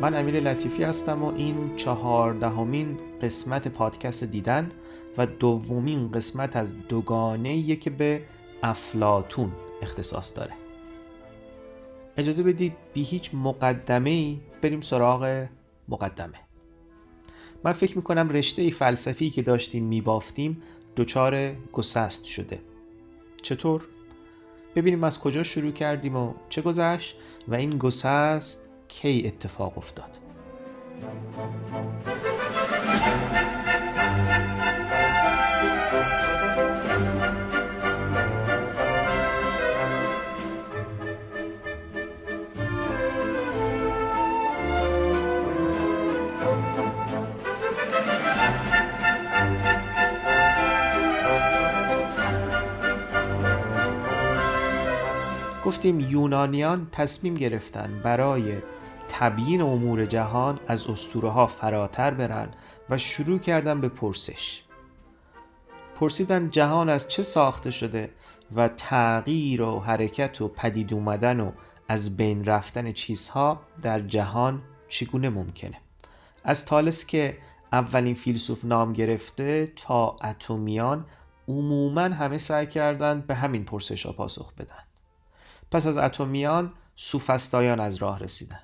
من امیر لطیفی هستم و این چهاردهمین قسمت پادکست دیدن و دومین قسمت از دوگانه که به افلاتون اختصاص داره. اجازه بدید بی هیچ مقدمه ای بریم سراغ مقدمه. من فکر می‌کنم رشته فلسفی که داشتیم میبافتیم دچار گسست شده. چطور؟ ببینیم از کجا شروع کردیم و چه گذشت و این گسست کی اتفاق افتاد؟ گفتیم یونانیان تصمیم گرفتن برای تبیین امور جهان از اسطوره ها فراتر برن و شروع کردن به پرسش. پرسیدن جهان از چه ساخته شده و تغییر و حرکت و پدید اومدن و از بین رفتن چیزها در جهان چگونه ممکنه؟ از تالس که اولین فیلسوف نام گرفته تا اتمیان عموما همه سعی کردند به همین پرسش ها پاسخ بدن. پس از اتمیان سوفستایان از راه رسیدن.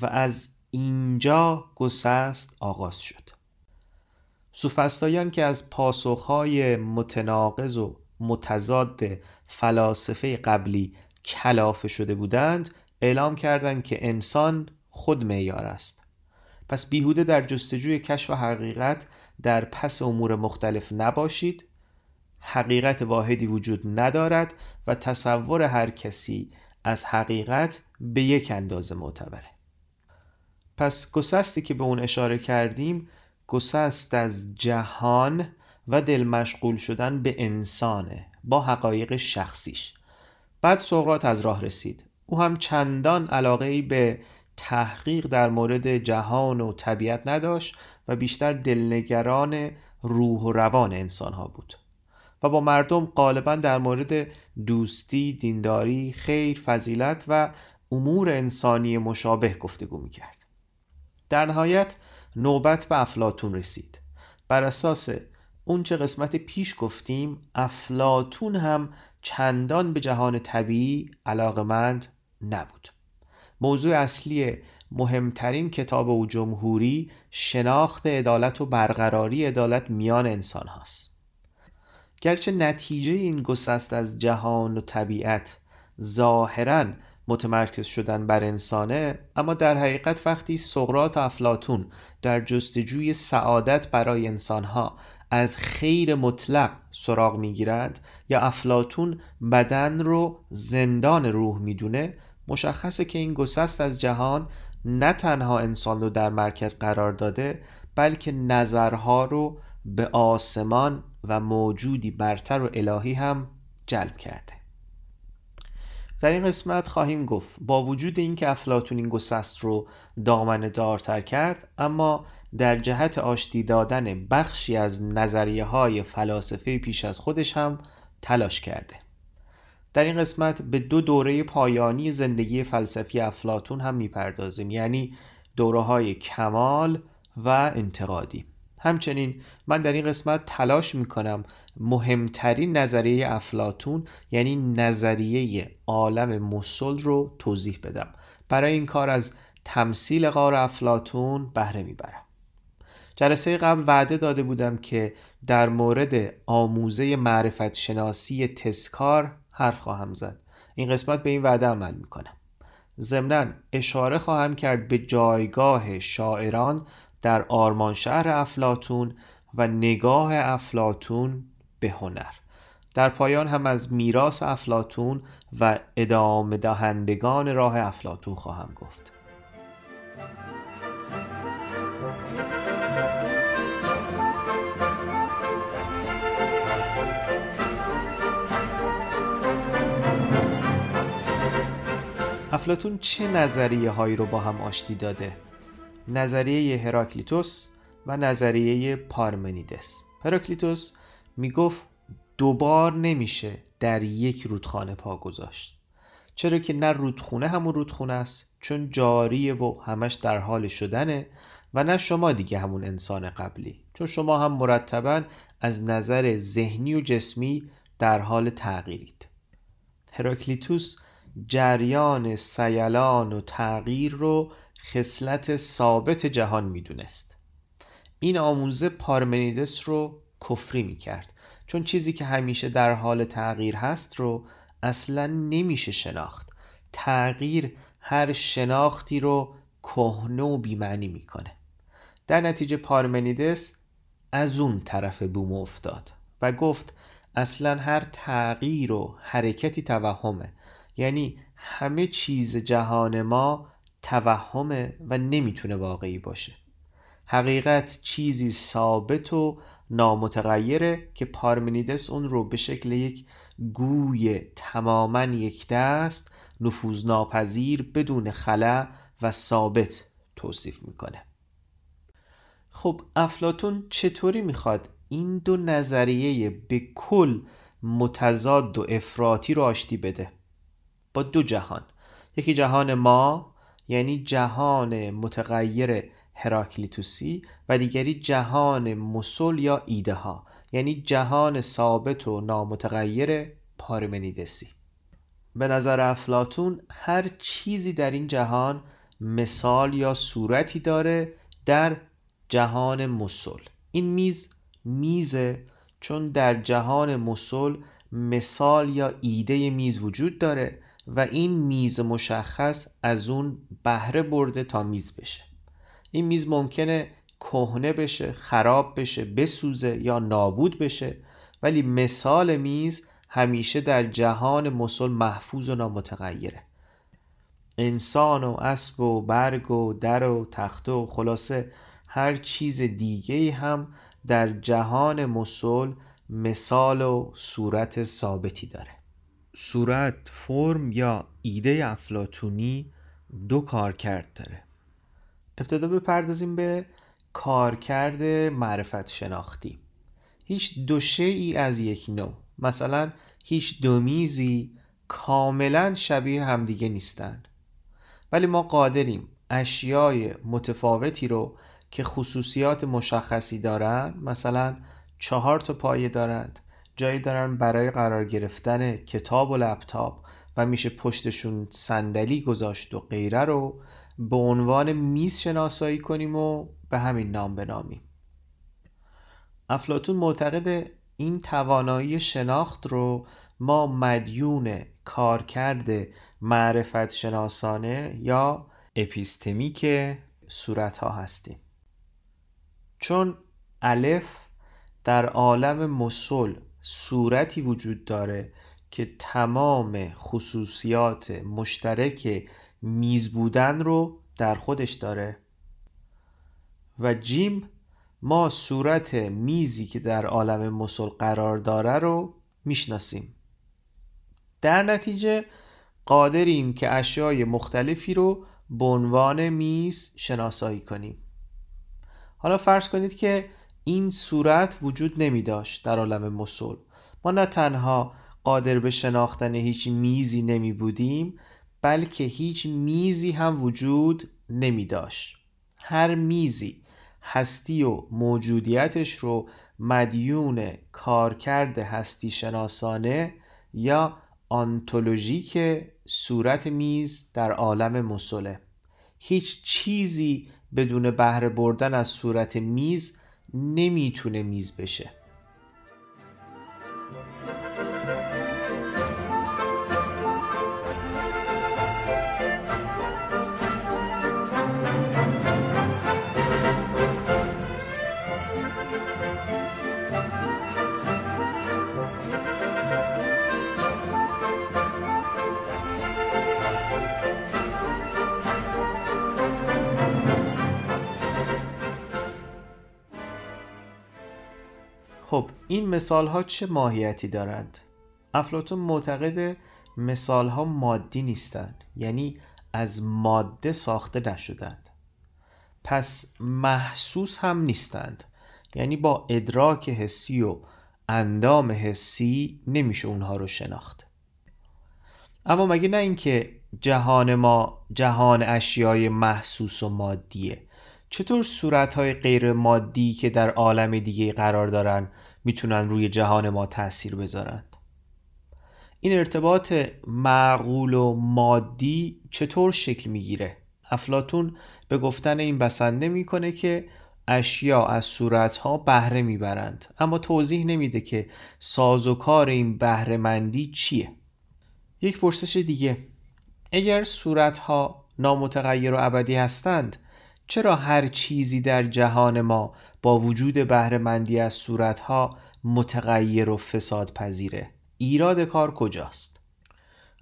و از اینجا گسست آغاز شد. سوفستایان که از پاسخهای متناقض و متضاد فلاسفه قبلی کلافه شده بودند اعلام کردند که انسان خود معیار است. پس بیهوده در جستجوی کشف حقیقت در پس امور مختلف نباشید حقیقت واحدی وجود ندارد و تصور هر کسی از حقیقت به یک اندازه معتبره. پس گسستی که به اون اشاره کردیم گسست از جهان و دل مشغول شدن به انسانه با حقایق شخصیش. بعد سقراط از راه رسید. او هم چندان علاقه ای به تحقیق در مورد جهان و طبیعت نداشت و بیشتر دلنگران روح و روان انسان ها بود. و با مردم غالبا در مورد دوستی، دینداری، خیر، فضیلت و امور انسانی مشابه گفتگو می‌کرد. در نهایت نوبت به افلاتون رسید. بر اساس اونچه قسمت پیش گفتیم افلاتون هم چندان به جهان طبیعی علاقمند نبود. موضوع اصلی مهمترین کتاب او جمهوری شناخت عدالت و برقراری عدالت میان انسان هاست. گرچه نتیجه این گسست از جهان و طبیعت ظاهرا متمرکز شدن بر انسانه اما در حقیقت وقتی سقراط افلاتون در جستجوی سعادت برای انسانها از خیر مطلق سراغ می‌گیرند یا افلاتون بدن رو زندان روح می‌دونه مشخصه که این گسست از جهان نه تنها انسان رو در مرکز قرار داده بلکه نظرها رو به آسمان و موجودی برتر و الهی هم جلب کرده. در این قسمت خواهیم گفت با وجود اینکه افلاتون این گسست رو دامنه دارتر کرد اما در جهت آشتی دادن بخشی از نظریه های فلاسفه پیش از خودش هم تلاش کرده. در این قسمت به دو دوره پایانی زندگی فلسفی افلاتون هم می‌پردازیم یعنی دوره های کمال و انتقادی. همچنین من در این قسمت تلاش می‌کنم مهمترین نظریه افلاتون یعنی نظریه عالم مسل رو توضیح بدم. برای این کار از تمثیل غار افلاتون بهره می‌برم. جلسه قبل وعده داده بودم که در مورد آموزه معرفت شناسی تسکار حرف خواهم زد. این قسمت به این وعده عمل می‌کنم. ضمنا اشاره خواهم کرد به جایگاه شاعران در آرمان شهر افلاتون و نگاه افلاتون به هنر. در پایان هم از میراث افلاتون و ادامه دهندگان راه افلاتون خواهم گفت. افلاتون چه نظریه هایی رو با هم آشتی داده؟ نظریه هراکلیتوس و نظریه پارمنیدس. هراکلیتوس می‌گفت دوبار نمیشه در یک رودخانه پا گذاشت. چرا که نه رودخونه همون رودخونه است چون جاریه و همش در حال شدنه و نه شما دیگه همون انسان قبلی. چون شما هم مرتبا از نظر ذهنی و جسمی در حال تغییرید. هراکلیتوس جریان سیلان و تغییر رو خصلت ثابت جهان می‌دونست. این آموزه پارمنیدس رو کفری می‌کرد. چون چیزی که همیشه در حال تغییر هست رو اصلا نمیشه شناخت. تغییر هر شناختی رو کهنه و بیمعنی می‌کنه. در نتیجه پارمنیدس از اون طرف بوم افتاد و گفت اصلا هر تغییر و حرکتی توهمه. یعنی همه چیز جهان ما توهمه و نمی‌تونه واقعی باشه. حقیقت چیزی ثابت و نامتغیره که پارمنیدس اون رو به شکل یک گوی تماما یک دست نفوذ ناپذیر بدون خلا و ثابت توصیف می‌کنه. خب افلاتون چطوری می‌خواد این دو نظریه به کل متضاد و افراطی رو آشتی بده؟ با دو جهان. یکی جهان ما یعنی جهان متغیر هراکلیتوسی و دیگری جهان مسل یا ایده ها یعنی جهان ثابت و نامتغیر پارمنیدسی. به نظر افلاتون هر چیزی در این جهان مثال یا صورتی داره در جهان مسل این میز میزه چون در جهان مسل مثال یا ایده میز وجود داره و این میز مشخص از اون بهره برده تا میز بشه. این میز ممکنه کهنه بشه خراب بشه بسوزه یا نابود بشه ولی مثال میز همیشه در جهان مسل محفوظ و نامتغیره. انسان و اسب و برگ و در و تخته و خلاصه هر چیز دیگه هم در جهان مسل مثال و صورت ثابتی داره. صورت فرم یا ایده افلاتونی دو کار کرد داره. ابتدا بپردازیم به کارکرد معرفت شناختی. هیچ دو ای از یک نوع. مثلا هیچ دو میزی کاملا شبیه همدیگه نیستن. ولی ما قادریم اشیای متفاوتی رو که خصوصیات مشخصی دارن مثلا چهار تا پایه دارند. جایی دارن برای قرار گرفتن کتاب و لپتاپ و میشه پشتشون صندلی گذاشت و غیره رو به عنوان میز شناسایی کنیم و به همین نام بنامیم. افلاتون معتقد این توانایی شناخت رو ما مدیون کارکرد معرفت شناسانه یا اپیستمیک صورت ها هستیم. چون الف در عالم مسل صورتی وجود داره که تمام خصوصیات مشترک میز بودن رو در خودش داره. و جیم ما صورت میزی که در عالم مسل قرار داره رو می‌شناسیم. در نتیجه قادریم که اشیای مختلفی رو به عنوان میز شناسایی کنیم. حالا فرض کنید که این صورت وجود نمی داشت در عالم مسل. ما نه تنها قادر به شناختن هیچ میزی نمی بودیم بلکه هیچ میزی هم وجود نمی داشت هر میزی هستی و موجودیتش رو مدیون کارکرد هستی شناسانه یا آنتولوژیک صورت میز در عالم مسله. هیچ چیزی بدون بهره بردن از صورت میز نمی‌تونه میز بشه. این مثال ها چه ماهیتی دارند؟ افلاتون معتقد مثال ها مادی نیستند یعنی از ماده ساخته نشدند. پس محسوس هم نیستند یعنی با ادراک حسی و اندام حسی نمیشه اونها رو شناخت. اما مگه نه اینکه جهان ما جهان اشیای محسوس و مادیه؟ چطور صورتهای غیر مادی که در عالم دیگه قرار دارن می‌تونن روی جهان ما تاثیر بذارند این ارتباط معقول و مادی چطور شکل می‌گیره؟ افلاتون به گفتن این بسنده می‌کنه که اشیا از صورتها بهره می‌برند اما توضیح نمیده که سازوکار این بهرهمندی چیه. یک پرسش دیگه. اگر صورتها نامتغیر و ابدی هستند چرا هر چیزی در جهان ما با وجود بهرهمندی از صورتها متغیر و فساد پذیره ایراد کار کجاست؟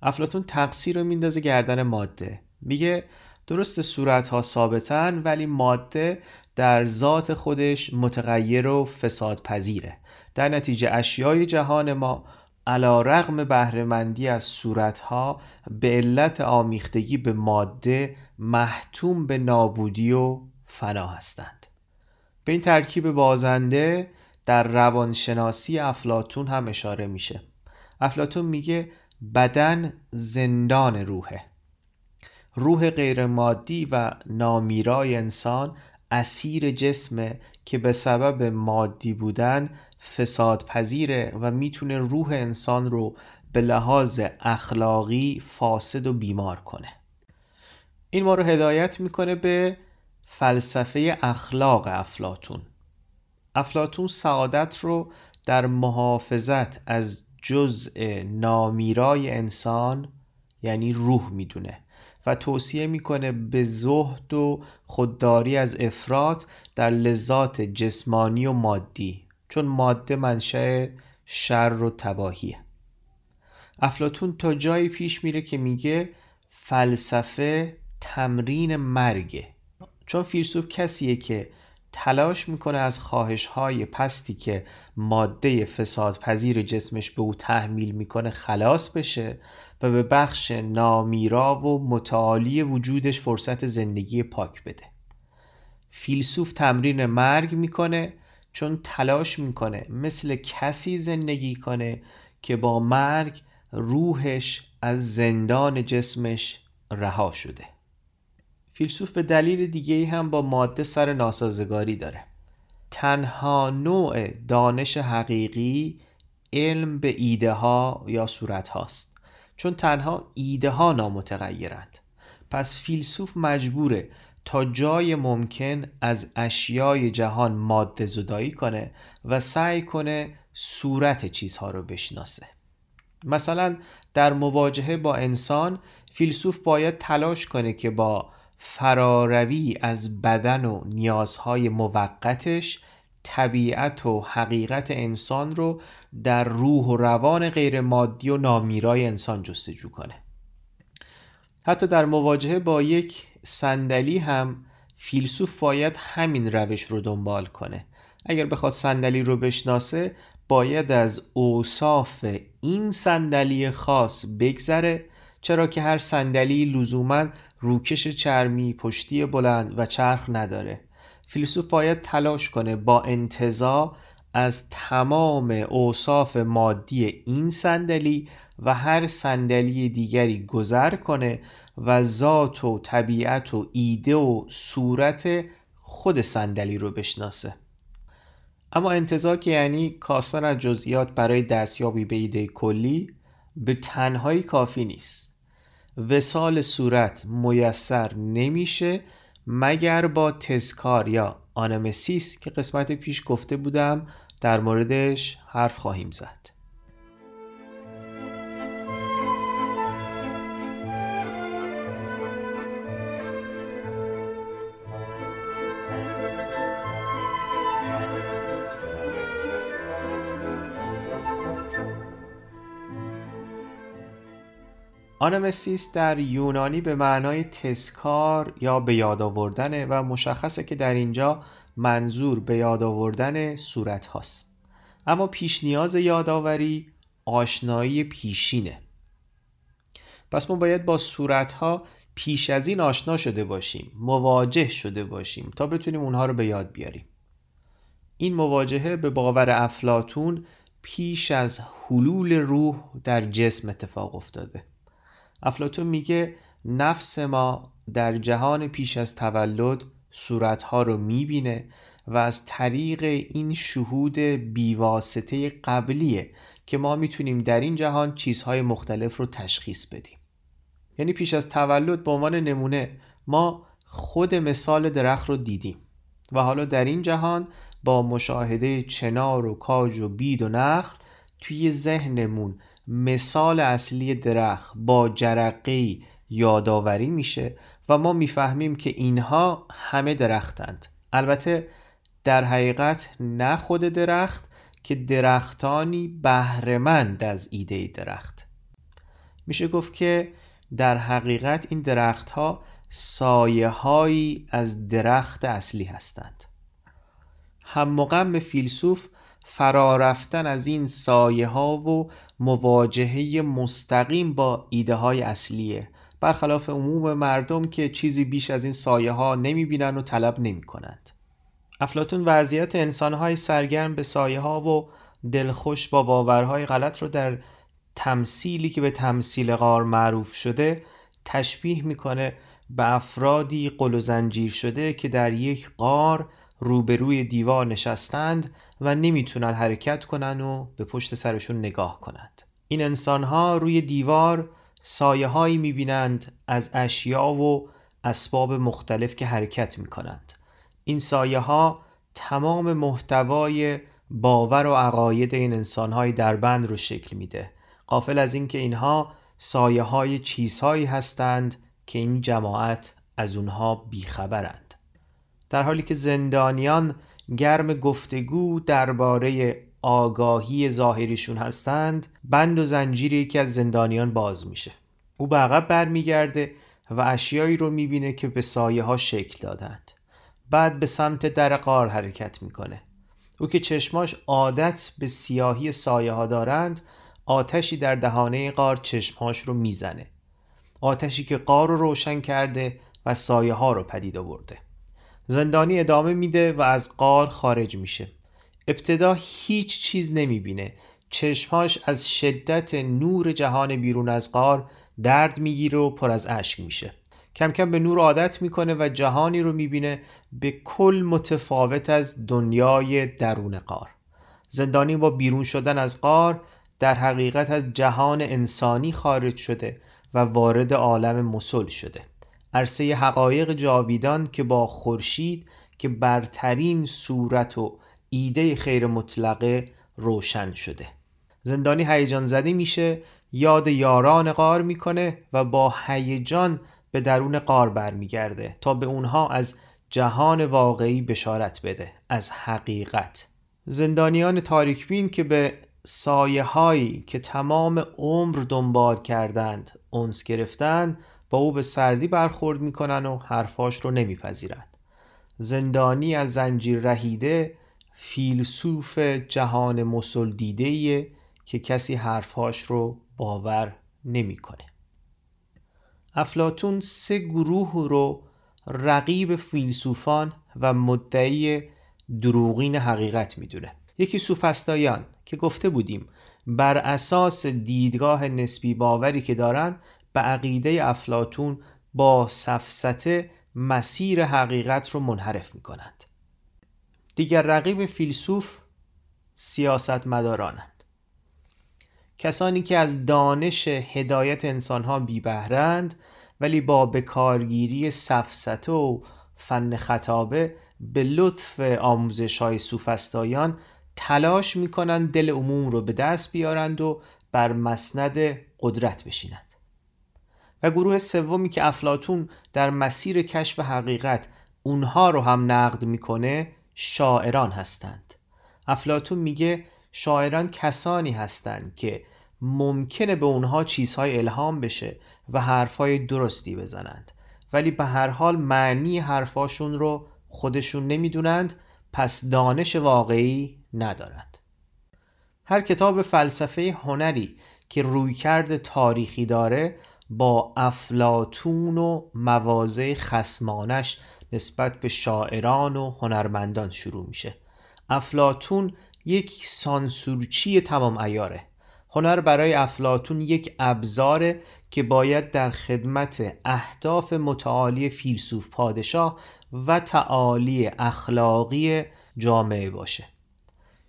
افلاتون تقصیر رو میندازه گردن ماده. میگه درست صورتها ثابتن ولی ماده در ذات خودش متغیر و فساد پذیره در نتیجه اشیای جهان ما علا رغم بهرهمندی از صورتها به علت آمیختگی به ماده محتوم به نابودی و فنا هستند. به این ترکیب بازنده در روانشناسی افلاتون هم اشاره میشه. افلاتون میگه بدن زندان روحه. روح غیرمادی و نامیرای انسان اسیر جسمه که به سبب مادی بودن فساد پذیره و می‌تونه روح انسان رو به لحاظ اخلاقی فاسد و بیمار کنه. این ما رو هدایت می‌کنه به فلسفه اخلاق افلاتون افلاتون سعادت رو در محافظت از جزء نامیرای انسان یعنی روح می‌دونه و توصیه می‌کنه به زهد و خودداری از افراد در لذات جسمانی و مادی چون ماده منشأ شر و تباهیه. افلاتون تا جایی پیش میره که میگه فلسفه تمرین مرگه. چون فیلسوف کسیه که تلاش می‌کنه از خواهش های پستی که ماده فساد پذیر جسمش به او تحمیل می‌کنه خلاص بشه و به بخش نامیرا و متعالی وجودش فرصت زندگی پاک بده. فیلسوف تمرین مرگ می‌کنه چون تلاش می‌کنه مثل کسی زندگی کنه که با مرگ روحش از زندان جسمش رها شده. فیلسوف به دلیل دیگه هم با ماده سر ناسازگاری داره. تنها نوع دانش حقیقی علم به ایده ها یا صورت هاست چون تنها ایده ها نامتغیرند. پس فیلسوف مجبوره تا جای ممکن از اشیای جهان ماده زدایی کنه و سعی کنه صورت چیزها رو بشناسه. مثلا در مواجهه با انسان فیلسوف باید تلاش کنه که با فراروی از بدن و نیازهای موقتش طبیعت و حقیقت انسان رو در روح و روان غیر مادی و نامیرای انسان جستجو کنه. حتی در مواجهه با یک صندلی هم فیلسوف باید همین روش رو دنبال کنه. اگر بخواد صندلی رو بشناسه باید از اوصاف این صندلی خاص بگذره چرا که هر صندلی لزوما روکش چرمی پشتی بلند و چرخ نداره. فیلسوف باید تلاش کنه با انتظا از تمام اوصاف مادی این صندلی و هر صندلی دیگری گذر کنه و ذات و طبیعت و ایده و صورت خود صندلی رو بشناسه. اما انتظا که یعنی کاستن از جزئیات برای دستیابی به ایده کلی به تنهایی کافی نیست. وسال صورت میسر نمیشه مگر با تزکار یا آنمسیس که قسمت پیش گفته بودم در موردش حرف خواهیم زد. آنمسیس در یونانی به معنای تسکار یا به یاد آوردن و مشخصه که در اینجا منظور به یاد آوردن صورت هاست. اما پیش نیاز یادآوری آشنایی پیشینه. پس ما باید با صورت ها پیش از این آشنا شده باشیم مواجه شده باشیم تا بتونیم اونها رو به یاد بیاریم. این مواجهه به باور افلاتون پیش از حلول روح در جسم اتفاق افتاده. افلاتون میگه نفس ما در جهان پیش از تولد صورتها رو می‌بینه و از طریق این شهود بیواسطه قبلیه که ما می‌تونیم در این جهان چیزهای مختلف رو تشخیص بدیم. یعنی پیش از تولد به عنوان نمونه ما خود مثال درخت رو دیدیم و حالا در این جهان با مشاهده چنار و کاج و بید و نخل توی ذهنمون مثال اصلی درخت با جرقه یادآوری میشه و ما می‌فهمیم که اینها همه درختند. البته در حقیقت نه خود درخت که درختانی بهرهمند از ایده درخت. میشه گفت که در حقیقت این درختها سایه هایی از درخت اصلی هستند. هم مقام فیلسوف فرا رفتن از این سایه ها و مواجهه مستقیم با ایده های اصلیه برخلاف عموم مردم که چیزی بیش از این سایه ها نمی بینن و طلب نمی کنند. افلاتون وضعیت انسان های سرگرم به سایه ها و دلخوش با باورهای غلط رو در تمثیلی که به تمثیل غار معروف شده تشبیه می‌کنه به افرادی قل و زنجیر شده که در یک غار روبروی دیوار نشستند و نمی‌تونن حرکت کنن و به پشت سرشون نگاه کنند. این انسان ها روی دیوار سایه هایی می‌بینند از اشیا و اسباب مختلف که حرکت می‌کنند. این سایه ها تمام محتوای باور و عقاید این انسان های در بند رو شکل میده. قافل از اینکه اینها سایه های چیزهایی هستند که این جماعت از اونها بیخبرند. در حالی که زندانیان گرم گفتگو درباره آگاهی ظاهریشون هستند بند و زنجیر یکی از زندانیان باز میشه. او به عقب برمیگرده و اشیایی رو می‌بینه که به سایه ها شکل دادند. بعد به سمت در قار حرکت می‌کنه. او که چشماش عادت به سیاهی سایه ها دارند آتشی در دهانه قار چشمهاش رو می‌زنه. آتشی که قار رو روشن کرده و سایه ها رو پدید آورده. زندانی ادامه میده و از قار خارج میشه. ابتدا هیچ چیز نمی‌بینه. چشمهاش از شدت نور جهان بیرون از قار درد می‌گیره و پر از اشک میشه. کم کم به نور عادت می‌کنه و جهانی رو می‌بینه به کل متفاوت از دنیای درون قار زندانی با بیرون شدن از قار در حقیقت از جهان انسانی خارج شده و وارد عالم مسل شده. عرصه حقایق جاویدان که با خورشید که برترین صورت و ایده خیر مطلقه روشن شده. زندانی هیجان زده میشه یاد یاران قار می‌کنه و با هیجان به درون قار برمیگرده تا به اونها از جهان واقعی بشارت بده از حقیقت. زندانیان تاریکبین که به سایه هایی که تمام عمر دنبال کردند اونس گرفتن با او به سردی برخورد می‌کنن و حرفاش رو نمیپذیرند زندانی از زنجیر رهیده فیلسوف جهان مسل دیده که کسی حرفهاش رو باور نمی‌کنه. افلاتون سه گروه رو رقیب فیلسوفان و مدعی دروغین حقیقت می‌دونه یکی سوفستایان که گفته بودیم بر اساس دیدگاه نسبی باوری که دارن به عقیده افلاتون با سفسته مسیر حقیقت رو منحرف می کنند. دیگر رقیب فیلسوف سیاست مدارانند. کسانی که از دانش هدایت انسانها بی بهرند ولی با بکارگیری سفسته و فن خطابه به لطف آموزش های سوفستایان تلاش می‌کنند دل عموم رو به دست بیارند و بر مسند قدرت بشینند و گروه سومی که افلاتون در مسیر کشف حقیقت اونها رو هم نقد می‌کنه شاعران هستند. افلاتون میگه شاعران کسانی هستند که ممکنه به اونها چیزهای الهام بشه و حرفهای درستی بزنند ولی به هر حال معنی حرفاشون رو خودشون نمی‌دونند پس دانش واقعی ندارند. هر کتاب فلسفه هنری که رویکرد تاریخی داره با افلاتون و موازه خسمانش نسبت به شاعران و هنرمندان شروع میشه. افلاتون یک سانسورچی تمام ایاره. هنر برای افلاتون یک ابزاره که باید در خدمت اهداف متعالی فیلسوف پادشاه و تعالی اخلاقی جامعه باشه.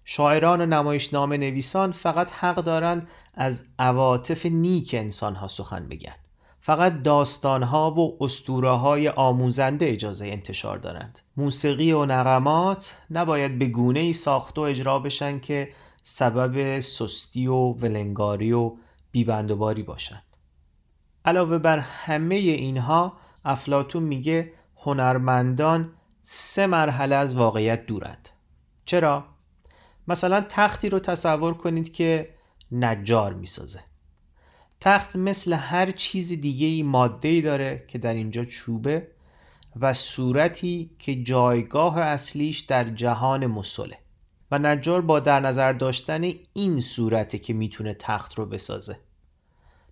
شاعران و نمایشنامه نویسان فقط حق دارند از عواطف نیک انسان ها سخن بگن. فقط داستان ها و اسطوره های آموزنده اجازه انتشار دارند. موسیقی و نغمات نباید به گونه ای ساخت و اجرا بشن که سبب سستی و ولنگاری و بیبندوباری باشند. علاوه بر همه اینها افلاتون میگه هنرمندان سه مرحله از واقعیت دورند. چرا؟ مثلا تختی رو تصور کنید که نجار می‌سازه. تخت مثل هر چیز دیگه ای ماده ای داره که در اینجا چوبه و صورتی که جایگاه اصلیش در جهان مسله. و نجار با در نظر داشتن این صورته که می‌تونه تخت رو بسازه.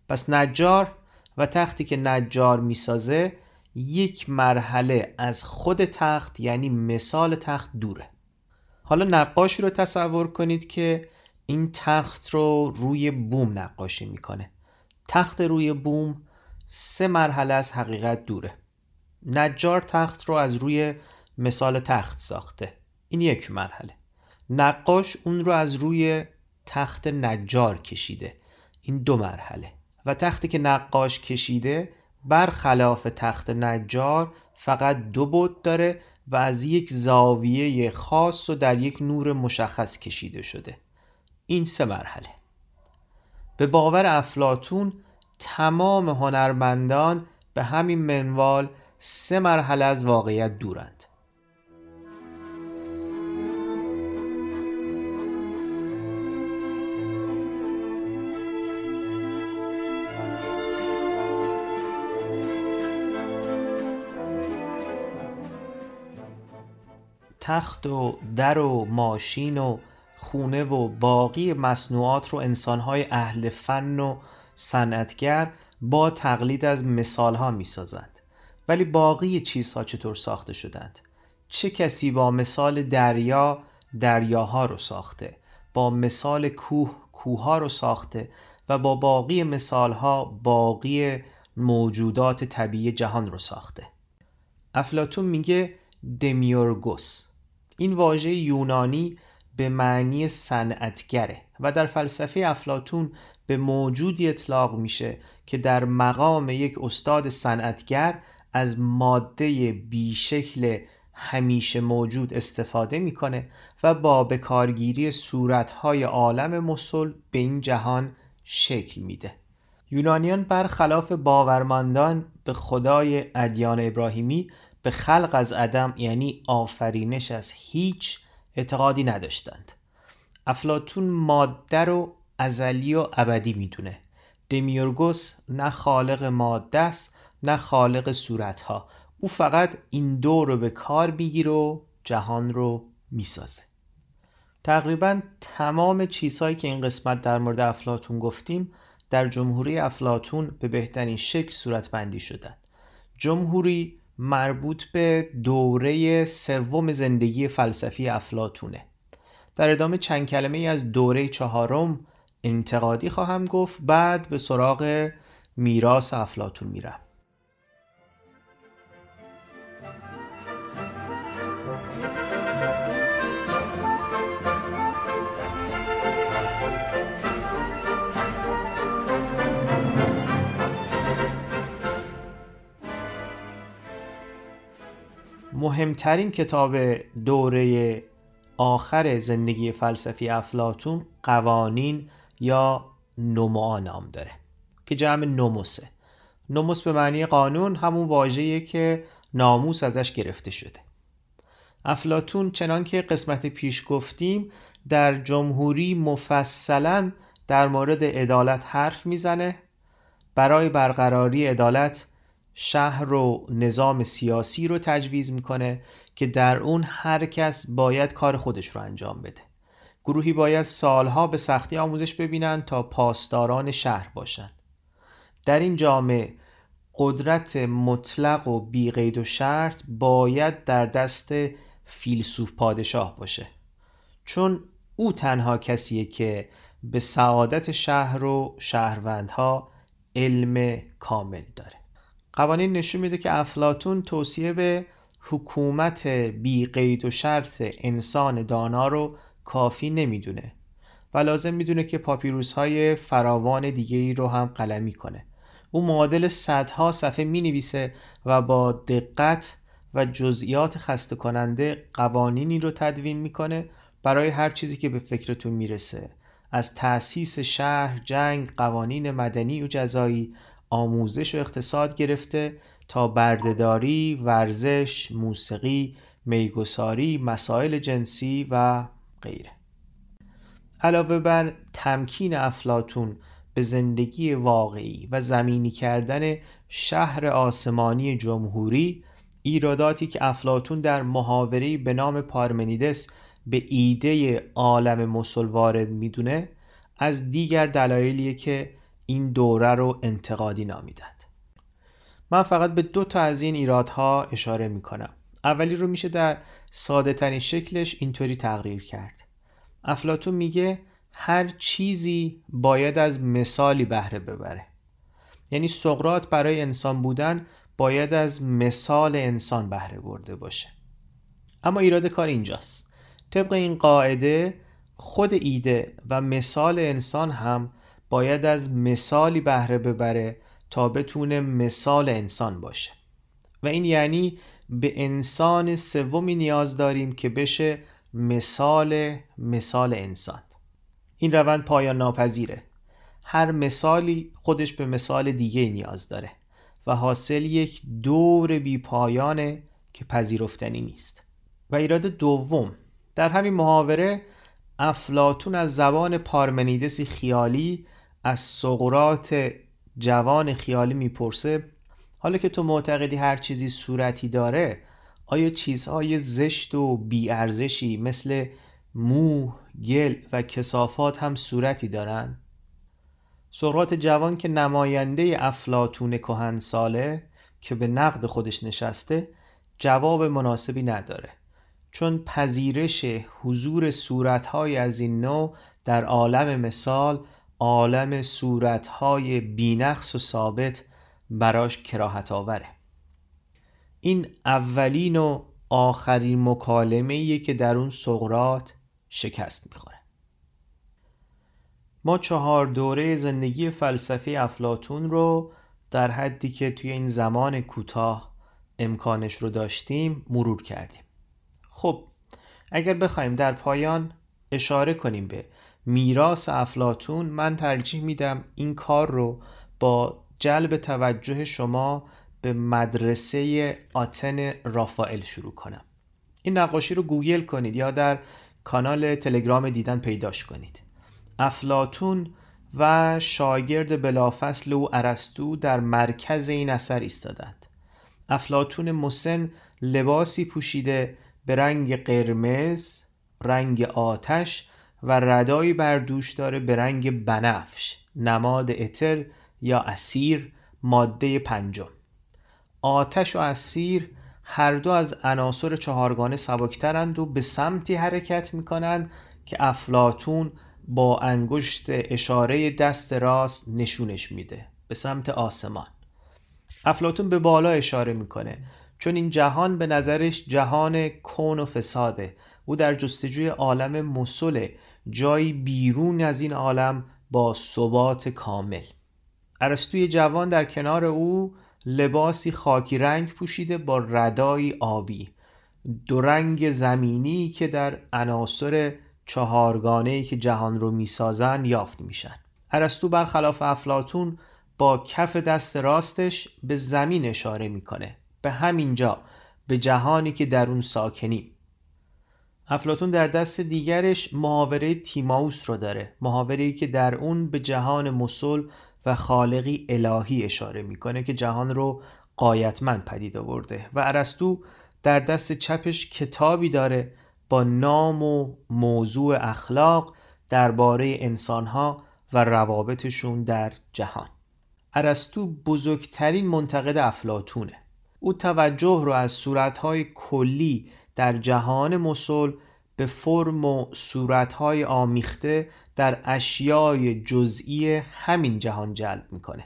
پس نجار و تختی که نجار می‌سازه یک مرحله از خود تخت یعنی مثال تخت دوره. حالا نقاشی رو تصور کنید که این تخت رو روی بوم نقاشی می‌کنه. تخت روی بوم سه مرحله از حقیقت دوره. نجار تخت رو از روی مثال تخت ساخته. این یک مرحله. نقاش اون رو از روی تخت نجار کشیده. این دو مرحله. و تختی که نقاش کشیده برخلاف تخت نجار فقط دو بود داره و از یک زاویه خاص و در یک نور مشخص کشیده شده. این سه مرحله. به باور افلاتون تمام هنرمندان به همین منوال سه مرحله از واقعیت دورند. تخت و در و ماشین و خونه و باقی مصنوعات رو انسانهای اهل فن و صنعتگر با تقلید از مثالها می سازند. ولی باقی چیزها چطور ساخته شدند؟ چه کسی با مثال دریا دریاها رو ساخته؟ با مثال کوه کوهها رو ساخته و با باقی مثالها باقی موجودات طبیعی جهان رو ساخته افلاتون میگه دمیورگوس این واژه یونانی به معنی صنعتگره و در فلسفه افلاتون به موجودی اطلاق میشه که در مقام یک استاد صنعتگر از ماده بیشکل همیشه موجود استفاده می‌کنه و با بکارگیری صورتهای عالم مسل به این جهان شکل میده. یونانیان برخلاف باورمندان به خدای ادیان ابراهیمی به خلق از عدم یعنی آفرینش از هیچ اعتقادی نداشتند. افلاتون ماده رو ازلی و ابدی می‌دونه. دمیورگوس نه خالق ماده است نه خالق صورتها. او فقط این دو رو به کار می‌گیره و جهان رو می‌سازه. تقریبا تمام چیزهایی که این قسمت در مورد افلاتون گفتیم در جمهوری افلاتون به بهترین شکل صورت بندی شدن. جمهوری مربوط به دوره سوم زندگی فلسفی افلاتونه در ادامه چند کلمه ای از دوره چهارم انتقادی خواهم گفت بعد به سراغ میراث افلاتون میرم. مهمترین کتاب دوره آخر زندگی فلسفی افلاتون قوانین یا نموآ نام داره که جمع نموسه. نموس به معنی قانون همون واژه‌ایه که ناموس ازش گرفته شده. افلاتون چنان که قسمت پیش گفتیم در جمهوری مفصلا در مورد عدالت حرف می‌زنه. برای برقراری عدالت شهر و نظام سیاسی رو تجویز می‌کنه که در اون هر کس باید کار خودش رو انجام بده. گروهی باید سالها به سختی آموزش ببینن تا پاسداران شهر باشند در این جامعه قدرت مطلق و بیقید و شرط باید در دست فیلسوف پادشاه باشه. چون او تنها کسیه که به سعادت شهر و شهروندها علم کامل داره. قوانین نشون میده که افلاتون توصیه به حکومت بی قید و شرط انسان دانا رو کافی نمی‌دونه و لازم می‌دونه که پاپیروس های فراوان دیگه ای رو هم قلمی کنه. او معادل صدها صفحه می نویسه و با دقت و جزئیات خسته کننده قوانینی رو تدوین می‌کنه برای هر چیزی که به فکرتون می‌رسه. از تأسیس شهر، جنگ، قوانین مدنی و جزایی، آموزش و اقتصاد گرفته تا بردهداری، ورزش، موسیقی، میگساری، مسائل جنسی و غیره. علاوه بر تمکین افلاتون به زندگی واقعی و زمینی کردن شهر آسمانی جمهوری ایراداتی که افلاتون در محاوره به نام پارمنیدس به ایده عالم مسل وارد می‌دونه از دیگر دلایلیه که این دوره رو انتقادی نامیدند من فقط به دو تا از این ایرادها اشاره می‌کنم. اولی رو میشه در ساده ترین شکلش اینطوری تغییر کرد. افلاتون میگه هر چیزی باید از مثالی بهره ببره. یعنی سقرات برای انسان بودن باید از مثال انسان بهره برده باشه. اما ایراد کار اینجاست. طبق این قاعده خود ایده و مثال انسان هم باید از مثالی بهره ببره تا بتونه مثال انسان باشه. و این یعنی به انسان سومی نیاز داریم که بشه مثال مثال انسان. این روند پایان ناپذیره. هر مثالی خودش به مثال دیگه نیاز داره و حاصل یک دور بی پایانه که پذیرفتنی نیست. و ایراد دوم در همین محاوره افلاتون از زبان پارمنیدسی خیالی از سقرات جوان خیالی می‌پرسه حالا که تو معتقدی هر چیزی صورتی داره آیا چیزهای زشت و بیارزشی مثل مو، گل و کسافات هم صورتی دارن؟ سقرات جوان که نماینده افلاتون کهن ساله که به نقد خودش نشسته جواب مناسبی نداره چون پذیرش حضور صورتهای از این نوع در عالم مثال عالم صورتهای بینقص و ثابت براش کراهت آوره. این اولین و آخرین مکالمه که در اون سقرات شکست می‌خوره. ما چهار دوره زندگی فلسفی افلاتون رو در حدی که توی این زمان کوتاه امکانش رو داشتیم مرور کردیم. خب اگر بخوایم در پایان اشاره کنیم به میراث افلاتون من ترجیح میدم این کار رو با جلب توجه شما به مدرسه آتن رافائل شروع کنم. این نقاشی رو گوگل کنید یا در کانال تلگرام دیدن پیداش کنید. افلاتون و شاگرد بلافصل او ارسطو در مرکز این اثر ایستادند. افلاتون مسن لباسی پوشیده به رنگ قرمز رنگ آتش و ردایی بر دوش داره به رنگ بنفش نماد اتر یا اسیر ماده پنجم. آتش و اسیر هر دو از عناصر چهارگانه سبکترند و به سمتی حرکت می کنند که افلاتون با انگشت اشاره دست راست نشونش میده به سمت آسمان. افلاتون به بالا اشاره می‌کنه چون این جهان به نظرش جهان کون و فساده. او در جستجوی عالم مسله جایی بیرون از این عالم با ثبات کامل. ارسطوی جوان در کنار او لباسی خاکی رنگ پوشیده با ردایی آبی. دو رنگ زمینی که در عناصر چهارگانه که جهان رو می‌سازن یافت میشن. ارسطو برخلاف افلاتون با کف دست راستش به زمین اشاره می‌کنه. به همینجا به جهانی که در اون ساکنیم. افلاتون در دست دیگرش محاوره تیماوس رو داره. محاوره که در اون به جهان مسل و خالقی الهی اشاره می‌کنه که جهان رو قایتمند پدید آورده و ارسطو در دست چپش کتابی داره با نام و موضوع اخلاق درباره انسانها و روابطشون در جهان. ارسطو بزرگترین منتقد افلاتونه او توجه رو از صورتهای کلی در جهان مسل به فرم و صورتهای آمیخته در اشیای جزئی همین جهان جلب می‌کنه.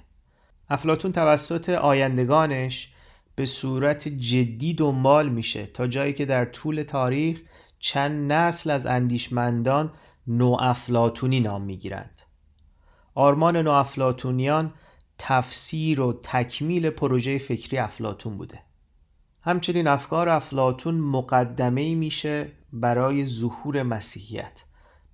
افلاتون توسط آیندگانش به صورت جدی دنبال میشه تا جایی که در طول تاریخ چند نسل از اندیشمندان افلاتونی نام می‌گیرند. آرمان افلاتونیان تفسیر و تکمیل پروژه فکری افلاتون بوده. همچنین افکار افلاتون مقدمه میشه برای ظهور مسیحیت.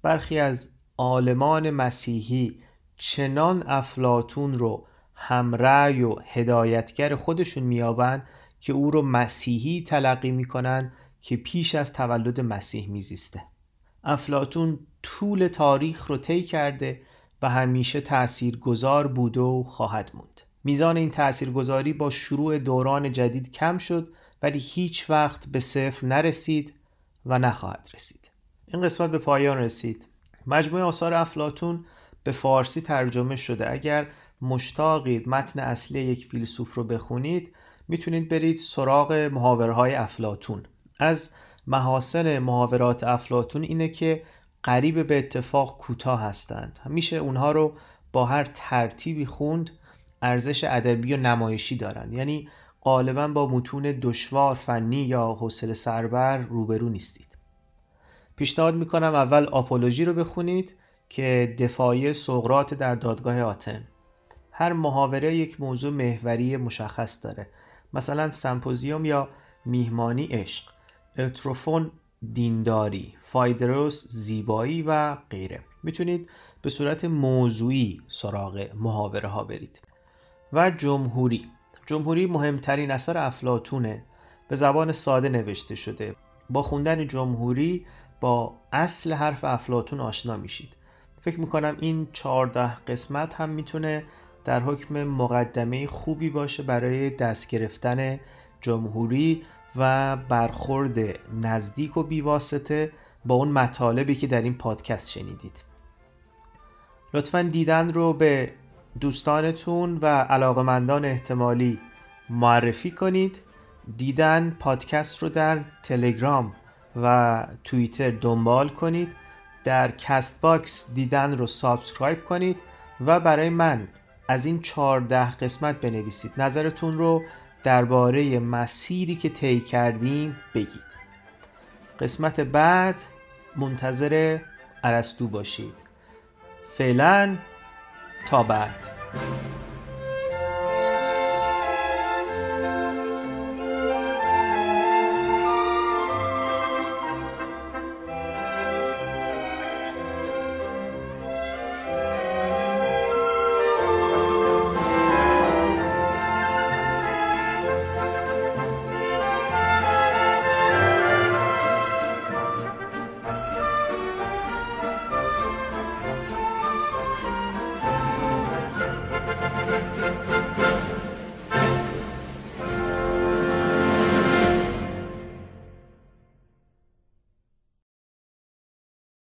برخی از عالمان مسیحی چنان افلاتون رو همرأی و هدایتگر خودشون میابند که او رو مسیحی تلقی می‌کنن که پیش از تولد مسیح میزیسته. افلاتون طول تاریخ رو طی کرده و همیشه تأثیرگذار بوده و خواهد موند. میزان این تاثیرگذاری با شروع دوران جدید کم شد ولی هیچ وقت به صفر نرسید و نخواهد رسید. این قسمت به پایان رسید. مجموعه آثار افلاتون به فارسی ترجمه شده. اگر مشتاقید متن اصلی یک فیلسوف رو بخونید می‌تونید برید سراغ محاورهای افلاتون از محاسن محاورات افلاتون اینه که قریب به اتفاق کوتاه هستند. میشه اونها رو با هر ترتیبی خوند ارزش ادبی و نمایشی دارند یعنی غالبا با متون دشوار فنی یا حوصله سربر روبرو نیستید. پیشنهاد می‌کنم اول آپولوژی رو بخونید که دفاعی سقرات در دادگاه آتن. هر محاوره یک موضوع محوری مشخص داره. مثلا سمپوزیوم یا میهمانی عشق اتروفون دینداری فایدروس زیبایی و غیره. می‌تونید به صورت موضوعی سراغ محاوره ها برید. و جمهوری. جمهوری مهمترین اثر افلاتونه به زبان ساده نوشته شده. با خوندن جمهوری با اصل حرف افلاتون آشنا میشید. فکر می‌کنم این چهارده قسمت هم می‌تونه در حکم مقدمه خوبی باشه برای دست گرفتن جمهوری و برخورد نزدیک و بیواسطه با اون مطالبی که در این پادکست شنیدید. لطفا دیدن رو به دوستانتون و علاقمندان احتمالی معرفی کنید. دیدن پادکست رو در تلگرام و توییتر دنبال کنید. در Castbox دیدن رو subscribe کنید و برای من از این چهارده قسمت بنویسید. نظرتون رو درباره مسیری که طی کردیم بگید. قسمت بعد منتظر ارسطو باشید. فعلا تا بعد.